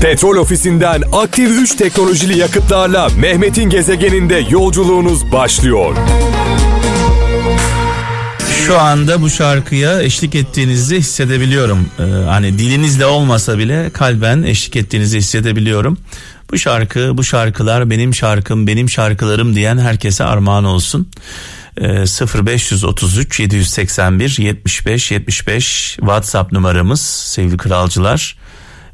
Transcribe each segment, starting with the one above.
Petrol ofisinden aktif 3 teknolojili yakıtlarla Mehmet'in gezegeninde yolculuğunuz başlıyor. Şu anda bu şarkıya eşlik ettiğinizi hissedebiliyorum. Ee, hani dilinizle olmasa bile kalben eşlik ettiğinizi hissedebiliyorum. Bu şarkı, bu şarkılar benim şarkım, benim şarkılarım diyen herkese armağan olsun. Ee, 0533 781 75 75 WhatsApp numaramız sevgili kralcılar.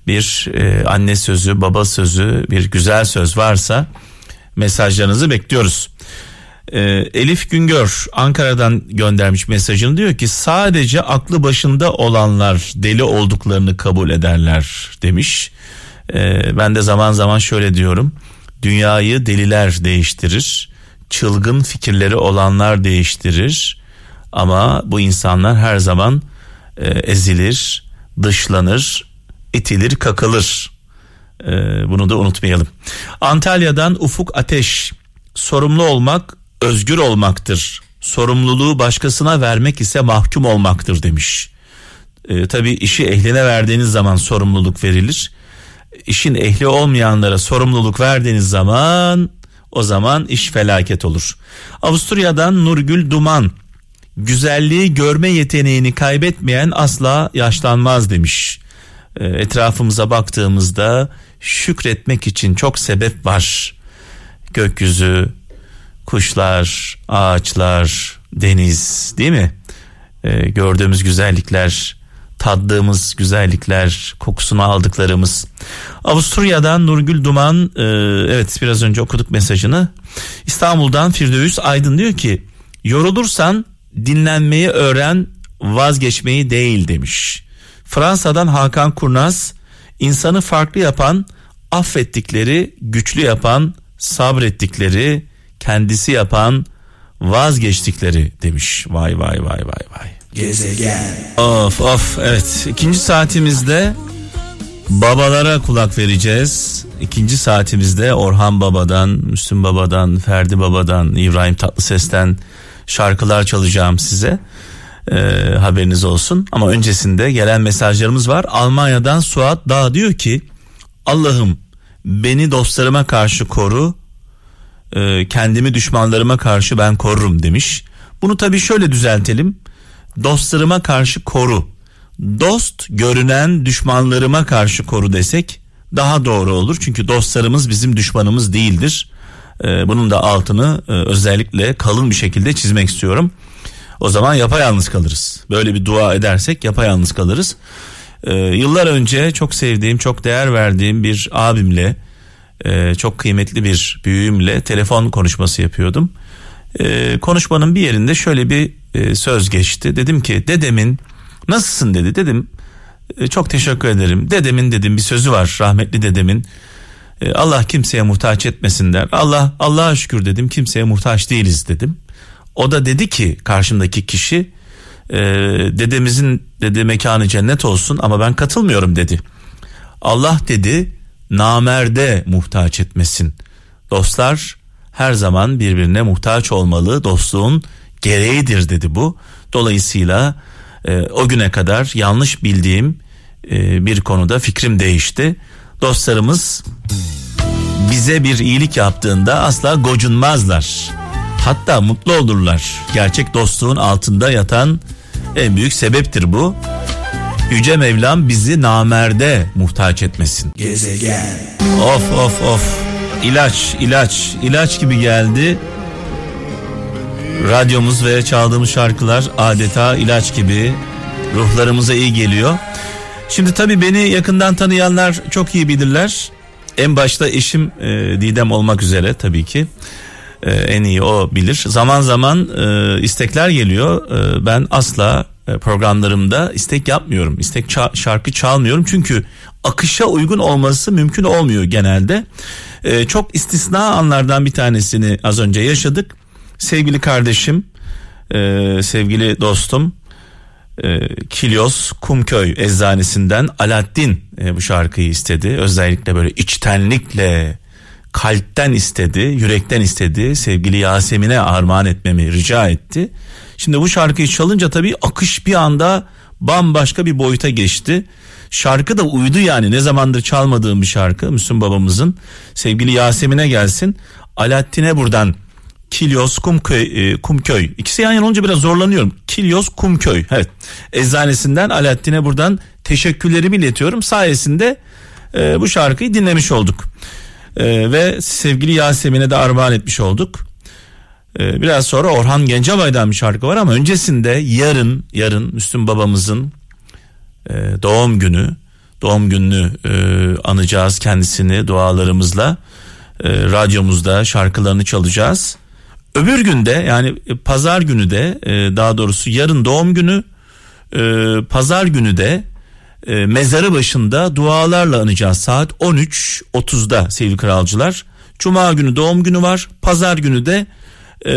Bir e, anne sözü, baba sözü, bir güzel söz varsa mesajlarınızı bekliyoruz. Ee, Elif Güngör Ankara'dan göndermiş mesajını diyor ki sadece aklı başında olanlar deli olduklarını kabul ederler demiş. Ee, ben de zaman zaman şöyle diyorum dünyayı deliler değiştirir çılgın fikirleri olanlar değiştirir ama bu insanlar her zaman e, ezilir dışlanır itilir kakılır ee, bunu da unutmayalım. Antalya'dan Ufuk Ateş sorumlu olmak özgür olmaktır. Sorumluluğu başkasına vermek ise mahkum olmaktır demiş. Ee, tabii işi ehline verdiğiniz zaman sorumluluk verilir. İşin ehli olmayanlara sorumluluk verdiğiniz zaman o zaman iş felaket olur. Avusturya'dan Nurgül Duman güzelliği görme yeteneğini kaybetmeyen asla yaşlanmaz demiş. Ee, etrafımıza baktığımızda şükretmek için çok sebep var. Gökyüzü, kuşlar, ağaçlar, deniz değil mi? Ee, gördüğümüz güzellikler, tattığımız güzellikler, kokusunu aldıklarımız. Avusturya'dan Nurgül Duman, e, evet biraz önce okuduk mesajını. İstanbul'dan Firdevs Aydın diyor ki, yorulursan dinlenmeyi öğren, vazgeçmeyi değil demiş. Fransa'dan Hakan Kurnaz, insanı farklı yapan, affettikleri, güçlü yapan, sabrettikleri, kendisi yapan, vazgeçtikleri demiş. Vay vay vay vay vay. Gezegen. Of of evet ikinci saatimizde babalara kulak vereceğiz. İkinci saatimizde Orhan Baba'dan, Müslüm Baba'dan, Ferdi Baba'dan, İbrahim Tatlıses'ten şarkılar çalacağım size. Ee, haberiniz olsun. Ama öncesinde gelen mesajlarımız var. Almanya'dan Suat Dağ diyor ki Allah'ım beni dostlarıma karşı koru e, kendimi düşmanlarıma karşı ben korurum demiş. Bunu tabii şöyle düzeltelim. Dostlarıma karşı koru. Dost görünen düşmanlarıma karşı koru desek daha doğru olur. Çünkü dostlarımız bizim düşmanımız değildir. E, bunun da altını e, özellikle kalın bir şekilde çizmek istiyorum. O zaman yapayalnız kalırız. Böyle bir dua edersek yapayalnız kalırız. Ee, yıllar önce çok sevdiğim, çok değer verdiğim bir abimle, e, çok kıymetli bir büyüğümle telefon konuşması yapıyordum. E, konuşmanın bir yerinde şöyle bir e, söz geçti. Dedim ki dedemin nasılsın dedi. Dedim e, çok teşekkür ederim. Dedemin dedim bir sözü var rahmetli dedemin. E, Allah kimseye muhtaç etmesin der. Allah Allah'a şükür dedim kimseye muhtaç değiliz dedim. O da dedi ki karşımdaki kişi e, dedemizin dedi mekanı cennet olsun ama ben katılmıyorum dedi. Allah dedi namerde muhtaç etmesin. Dostlar her zaman birbirine muhtaç olmalı. Dostluğun gereğidir dedi bu. Dolayısıyla e, o güne kadar yanlış bildiğim e, bir konuda fikrim değişti. Dostlarımız bize bir iyilik yaptığında asla gocunmazlar. Hatta mutlu olurlar. Gerçek dostluğun altında yatan en büyük sebeptir bu. Yüce Mevlam bizi namerde muhtaç etmesin. Gezegen. Of of of. İlaç, ilaç, ilaç gibi geldi. Radyomuz ve çaldığımız şarkılar adeta ilaç gibi ruhlarımıza iyi geliyor. Şimdi tabii beni yakından tanıyanlar çok iyi bilirler. En başta eşim e, Didem olmak üzere tabii ki. E, en iyi o bilir. Zaman zaman e, istekler geliyor. E, ben asla e, programlarımda istek yapmıyorum. İstek ça- şarkı çalmıyorum çünkü akışa uygun olması mümkün olmuyor genelde. E, çok istisna anlardan bir tanesini az önce yaşadık. Sevgili kardeşim, e, sevgili dostum e, Kilyos Kumköy eczanesinden Alaaddin e, bu şarkıyı istedi. Özellikle böyle içtenlikle kalpten istedi, yürekten istedi. Sevgili Yasemin'e armağan etmemi rica etti. Şimdi bu şarkıyı çalınca tabii akış bir anda bambaşka bir boyuta geçti. Şarkı da uydu yani ne zamandır çalmadığım bir şarkı Müslüm babamızın. Sevgili Yasemin'e gelsin. Alaaddin'e buradan Kilyos Kumköy, e, Kumköy. İkisi yan yana olunca biraz zorlanıyorum. Kilyos Kumköy. Evet. Eczanesinden Alaaddin'e buradan teşekkürlerimi iletiyorum. Sayesinde e, bu şarkıyı dinlemiş olduk. E, ve sevgili Yasemin'e de armağan etmiş olduk. E, biraz sonra Orhan Gencebay'dan bir şarkı var ama öncesinde yarın yarın Müslüm babamızın e, doğum günü doğum gününü e, anacağız kendisini dualarımızla e, radyomuzda şarkılarını çalacağız. Öbür günde yani pazar günü de e, daha doğrusu yarın doğum günü e, pazar günü de e, mezarı başında dualarla anacağız saat 13.30'da sevgili kralcılar. Cuma günü doğum günü var pazar günü de e,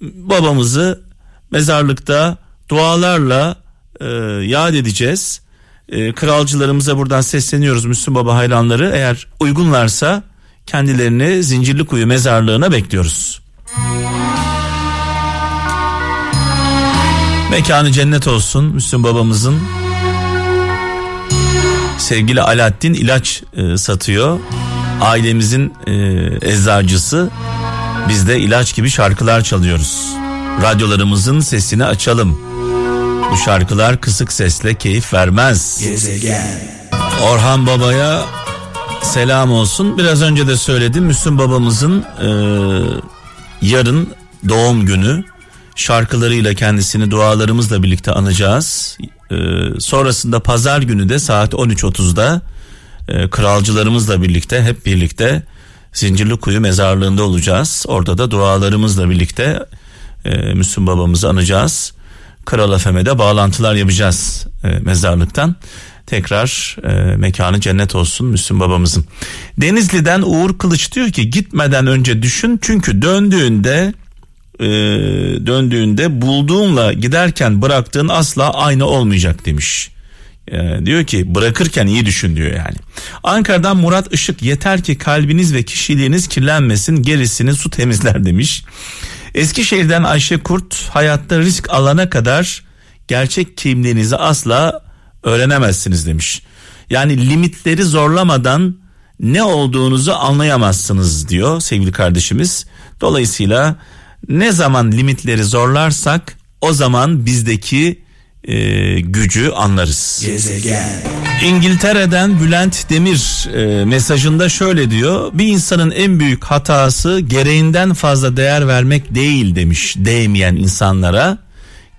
babamızı mezarlıkta dualarla e, yad edeceğiz. E, kralcılarımıza buradan sesleniyoruz Müslüm Baba hayranları eğer uygunlarsa kendilerini Zincirlikuyu mezarlığına bekliyoruz. Mekanı cennet olsun Müslüm babamızın. Sevgili Alaaddin ilaç e, satıyor. Ailemizin e, eczacısı. Biz de ilaç gibi şarkılar çalıyoruz. Radyolarımızın sesini açalım. Bu şarkılar kısık sesle keyif vermez. Gezegen. Orhan Baba'ya selam olsun. Biraz önce de söyledim Müslüm babamızın e, yarın doğum günü şarkılarıyla kendisini dualarımızla birlikte anacağız. E, sonrasında pazar günü de saat 13.30'da e, kralcılarımızla birlikte hep birlikte Zincirli Kuyu mezarlığında olacağız. Orada da dualarımızla birlikte e, Müslüm babamızı anacağız. Kral Efem'e bağlantılar yapacağız e, mezarlıktan. Tekrar e, mekanı cennet olsun Müslüm babamızın. Denizli'den Uğur Kılıç diyor ki gitmeden önce düşün çünkü döndüğünde e, döndüğünde bulduğunla giderken bıraktığın asla aynı olmayacak demiş. E, diyor ki bırakırken iyi düşün diyor yani. Ankara'dan Murat Işık yeter ki kalbiniz ve kişiliğiniz kirlenmesin gerisini su temizler demiş. Eskişehir'den Ayşe Kurt hayatta risk alana kadar gerçek kimliğinizi asla öğrenemezsiniz demiş. Yani limitleri zorlamadan ne olduğunuzu anlayamazsınız diyor sevgili kardeşimiz. Dolayısıyla ne zaman limitleri zorlarsak o zaman bizdeki e, gücü anlarız. Gezegen. İngiltere'den Bülent Demir e, mesajında şöyle diyor. Bir insanın en büyük hatası gereğinden fazla değer vermek değil demiş değmeyen insanlara.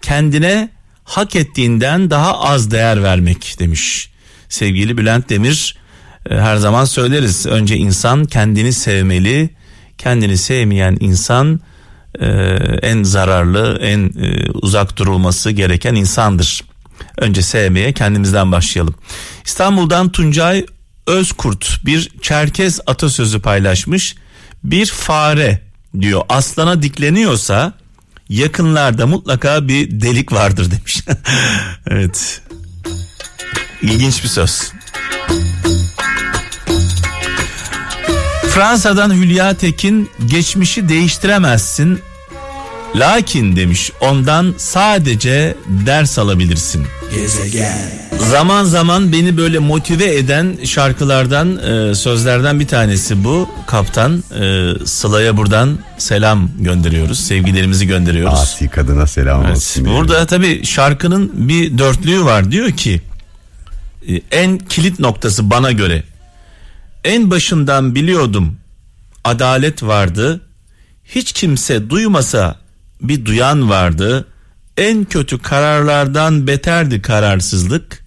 Kendine hak ettiğinden daha az değer vermek demiş. Sevgili Bülent Demir e, her zaman söyleriz. Önce insan kendini sevmeli. Kendini sevmeyen insan e, en zararlı, en e, uzak durulması gereken insandır. Önce sevmeye kendimizden başlayalım. İstanbul'dan Tuncay Özkurt bir Çerkez atasözü paylaşmış. Bir fare diyor aslana dikleniyorsa yakınlarda mutlaka bir delik vardır demiş. evet. İlginç bir söz. Fransa'dan Hülya Tekin geçmişi değiştiremezsin. Lakin demiş ondan sadece ders alabilirsin. Gezegen. Zaman zaman beni böyle motive eden şarkılardan e, sözlerden bir tanesi bu. Kaptan e, Sıla'ya buradan selam gönderiyoruz. Sevgilerimizi gönderiyoruz. Asi kadına selam evet, olsun. Burada yani. tabii şarkının bir dörtlüğü var. Diyor ki e, en kilit noktası bana göre en başından biliyordum adalet vardı. Hiç kimse duymasa bir duyan vardı. En kötü kararlardan beterdi kararsızlık.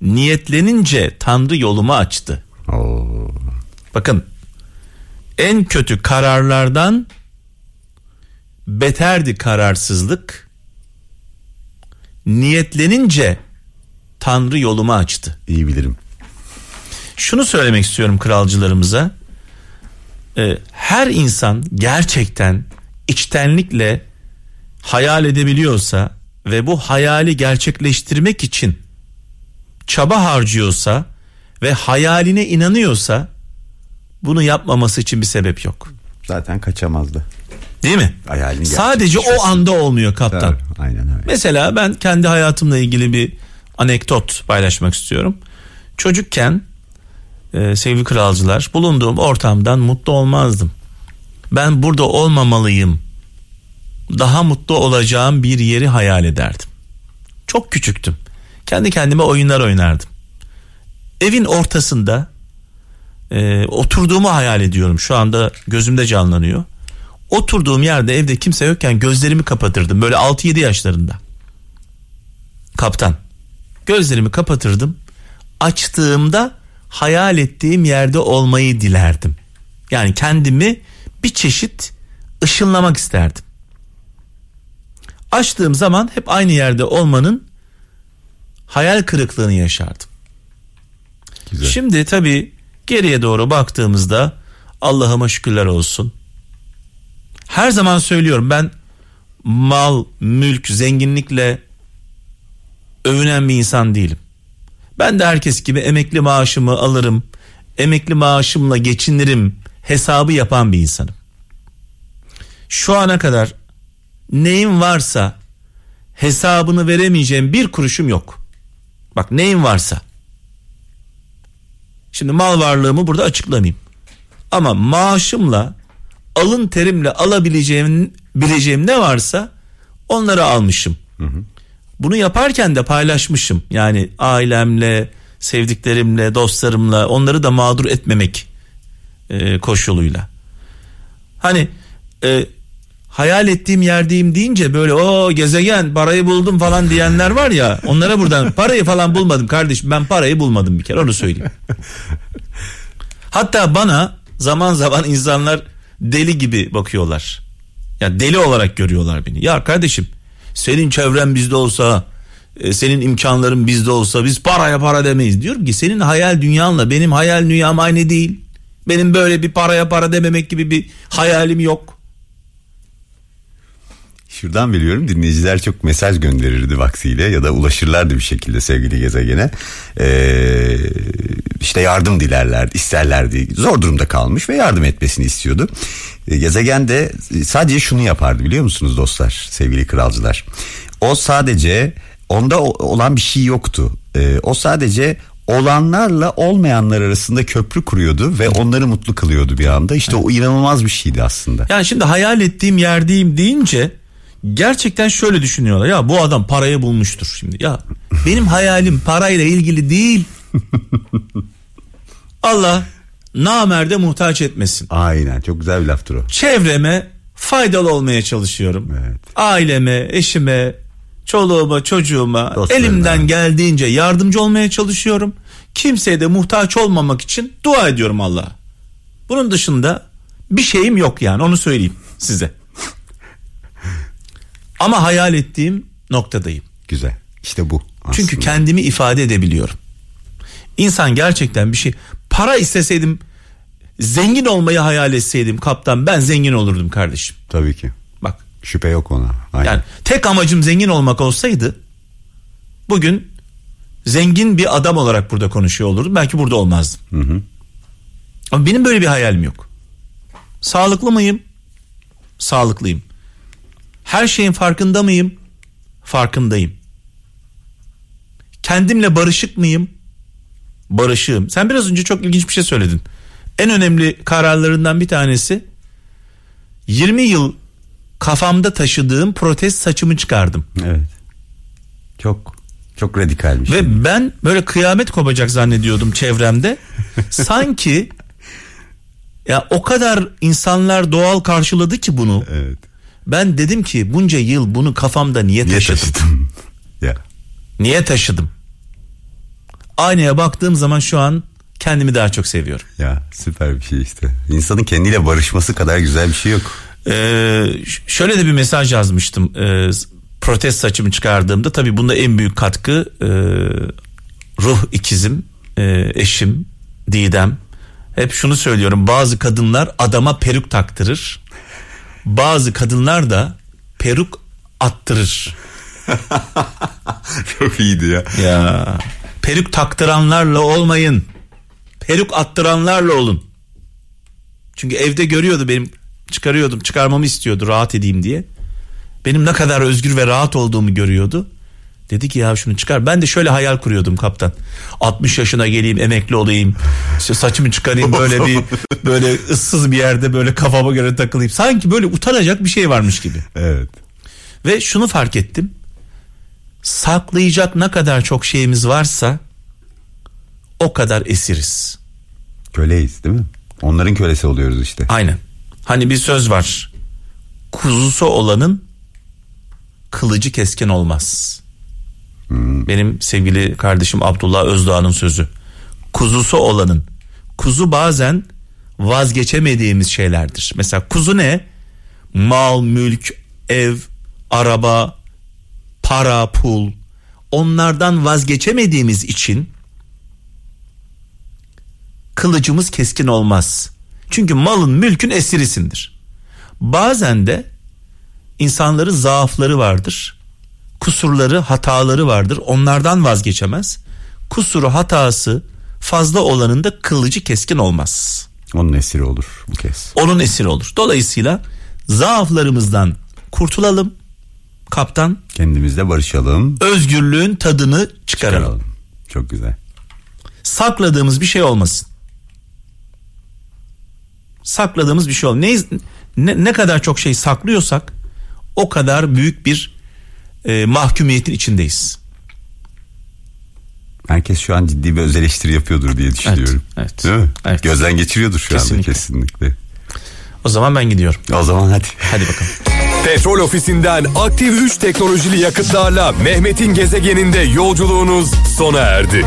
Niyetlenince Tanrı yolumu açtı. Oo. Bakın en kötü kararlardan beterdi kararsızlık. Niyetlenince Tanrı yolumu açtı. İyi bilirim. Şunu söylemek istiyorum kralcılarımıza. Ee, her insan gerçekten içtenlikle hayal edebiliyorsa ve bu hayali gerçekleştirmek için çaba harcıyorsa ve hayaline inanıyorsa bunu yapmaması için bir sebep yok. Zaten kaçamazdı. Değil mi? Hayalini Sadece o anda olmuyor kaptan. Tabii, aynen öyle. Mesela ben kendi hayatımla ilgili bir anekdot paylaşmak istiyorum. çocukken e, sevgili kralcılar bulunduğum ortamdan mutlu olmazdım. Ben burada olmamalıyım. Daha mutlu olacağım bir yeri hayal ederdim. Çok küçüktüm. Kendi kendime oyunlar oynardım. Evin ortasında e, oturduğumu hayal ediyorum. Şu anda gözümde canlanıyor. Oturduğum yerde evde kimse yokken gözlerimi kapatırdım. Böyle 6-7 yaşlarında. Kaptan. Gözlerimi kapatırdım. Açtığımda hayal ettiğim yerde olmayı dilerdim. Yani kendimi bir çeşit ışınlamak isterdim. Açtığım zaman hep aynı yerde olmanın hayal kırıklığını yaşardım. Güzel. Şimdi tabii geriye doğru baktığımızda Allah'ıma şükürler olsun. Her zaman söylüyorum ben mal, mülk, zenginlikle övünen bir insan değilim. Ben de herkes gibi emekli maaşımı alırım. Emekli maaşımla geçinirim hesabı yapan bir insanım. Şu ana kadar neyim varsa hesabını veremeyeceğim bir kuruşum yok. Bak neyim varsa. Şimdi mal varlığımı burada açıklamayayım. Ama maaşımla alın terimle alabileceğim bileceğim ne varsa onları almışım. Bunu yaparken de paylaşmışım. Yani ailemle, sevdiklerimle, dostlarımla onları da mağdur etmemek e, koşuluyla. Hani e, hayal ettiğim yerdeyim deyince böyle o gezegen parayı buldum falan diyenler var ya onlara buradan parayı falan bulmadım kardeşim ben parayı bulmadım bir kere onu söyleyeyim. Hatta bana zaman zaman insanlar deli gibi bakıyorlar. Ya deli olarak görüyorlar beni. Ya kardeşim senin çevren bizde olsa e, senin imkanların bizde olsa biz paraya para demeyiz. Diyorum ki senin hayal dünyanla benim hayal dünyam aynı değil. Benim böyle bir paraya para dememek gibi bir hayalim yok. Şuradan biliyorum dinleyiciler çok mesaj gönderirdi vaktiyle ya da ulaşırlardı bir şekilde sevgili gezegene. Ee, işte yardım dilerlerdi, isterlerdi. Zor durumda kalmış ve yardım etmesini istiyordu. Ee, gezegen de sadece şunu yapardı biliyor musunuz dostlar, sevgili kralcılar. O sadece onda olan bir şey yoktu. Ee, o sadece olanlarla olmayanlar arasında köprü kuruyordu ve onları mutlu kılıyordu bir anda. İşte o inanılmaz bir şeydi aslında. Yani şimdi hayal ettiğim yerdeyim deyince gerçekten şöyle düşünüyorlar. Ya bu adam parayı bulmuştur şimdi. Ya benim hayalim parayla ilgili değil. Allah namerde muhtaç etmesin. Aynen çok güzel bir laftır o. Çevreme faydalı olmaya çalışıyorum. Evet. Aileme, eşime, çoluğuma, çocuğuma Dostlarına. elimden geldiğince yardımcı olmaya çalışıyorum. Kimseye de muhtaç olmamak için dua ediyorum Allah'a. Bunun dışında bir şeyim yok yani onu söyleyeyim size. Ama hayal ettiğim noktadayım. Güzel. İşte bu. Çünkü aslında. kendimi ifade edebiliyorum. İnsan gerçekten bir şey para isteseydim zengin olmayı hayal etseydim kaptan ben zengin olurdum kardeşim. Tabii ki. Bak Şüphe yok ona. Aynen. yani tek amacım zengin olmak olsaydı bugün zengin bir adam olarak burada konuşuyor olurdum. Belki burada olmazdım. Ama benim böyle bir hayalim yok. Sağlıklı mıyım? Sağlıklıyım. Her şeyin farkında mıyım? Farkındayım. Kendimle barışık mıyım? Barışığım. Sen biraz önce çok ilginç bir şey söyledin. En önemli kararlarından bir tanesi 20 yıl kafamda taşıdığım protez saçımı çıkardım. Evet. Çok çok radikal bir şey. Ve ben böyle kıyamet kopacak zannediyordum çevremde. Sanki ya o kadar insanlar doğal karşıladı ki bunu. Evet. Ben dedim ki bunca yıl bunu kafamda niye Niye taşıdım? taşıdım? ya. Niye taşıdım? Aynaya baktığım zaman şu an kendimi daha çok seviyorum. Ya süper bir şey işte. İnsanın kendiyle barışması kadar güzel bir şey yok. Ee, şöyle de bir mesaj yazmıştım. Ee, protest saçımı çıkardığımda tabii bunda en büyük katkı e, ruh ikizim, e, eşim Didem. Hep şunu söylüyorum. Bazı kadınlar adama peruk taktırır. Bazı kadınlar da peruk attırır. çok iyiydi ya. Ya peruk taktıranlarla olmayın. Peruk attıranlarla olun. Çünkü evde görüyordu benim çıkarıyordum çıkarmamı istiyordu rahat edeyim diye. Benim ne kadar özgür ve rahat olduğumu görüyordu. Dedi ki ya şunu çıkar. Ben de şöyle hayal kuruyordum kaptan. 60 yaşına geleyim, emekli olayım. İşte saçımı çıkarayım böyle bir böyle ıssız bir yerde böyle kafama göre takılayım. Sanki böyle utanacak bir şey varmış gibi. Evet. Ve şunu fark ettim. Saklayacak ne kadar çok şeyimiz varsa o kadar esiriz. Köleyiz değil mi? Onların kölesi oluyoruz işte. Aynen. Hani bir söz var. Kuzusu olanın kılıcı keskin olmaz. Benim sevgili kardeşim Abdullah Özdağ'ın sözü. Kuzusu olanın. Kuzu bazen vazgeçemediğimiz şeylerdir. Mesela kuzu ne? Mal, mülk, ev, araba, para, pul. Onlardan vazgeçemediğimiz için kılıcımız keskin olmaz. Çünkü malın mülkün esirisindir. Bazen de insanların zaafları vardır. Kusurları, hataları vardır. Onlardan vazgeçemez. Kusuru, hatası fazla olanın da kılıcı keskin olmaz. Onun esiri olur bu kez. Onun esiri olur. Dolayısıyla zaaflarımızdan kurtulalım. Kaptan Kendimizle barışalım. özgürlüğün tadını çıkaralım. Çıkaralım. Çok güzel. sakladığımız bir şey olmasın. Sakladığımız bir şey olmasın. Ne, ne, ne kadar çok şey saklıyorsak o kadar büyük bir e, mahkumiyetin içindeyiz. Herkes şu an ciddi bir öz eleştiri yapıyordur diye düşünüyorum. evet. Değil mi? Evet. Gözden geçiriyordur şu Kesinlikle. anda kesinlikle. O zaman ben gidiyorum. O zaman hadi. Hadi bakalım. Petrol ofisinden aktif 3 teknolojili yakıtlarla Mehmet'in gezegeninde yolculuğunuz sona erdi.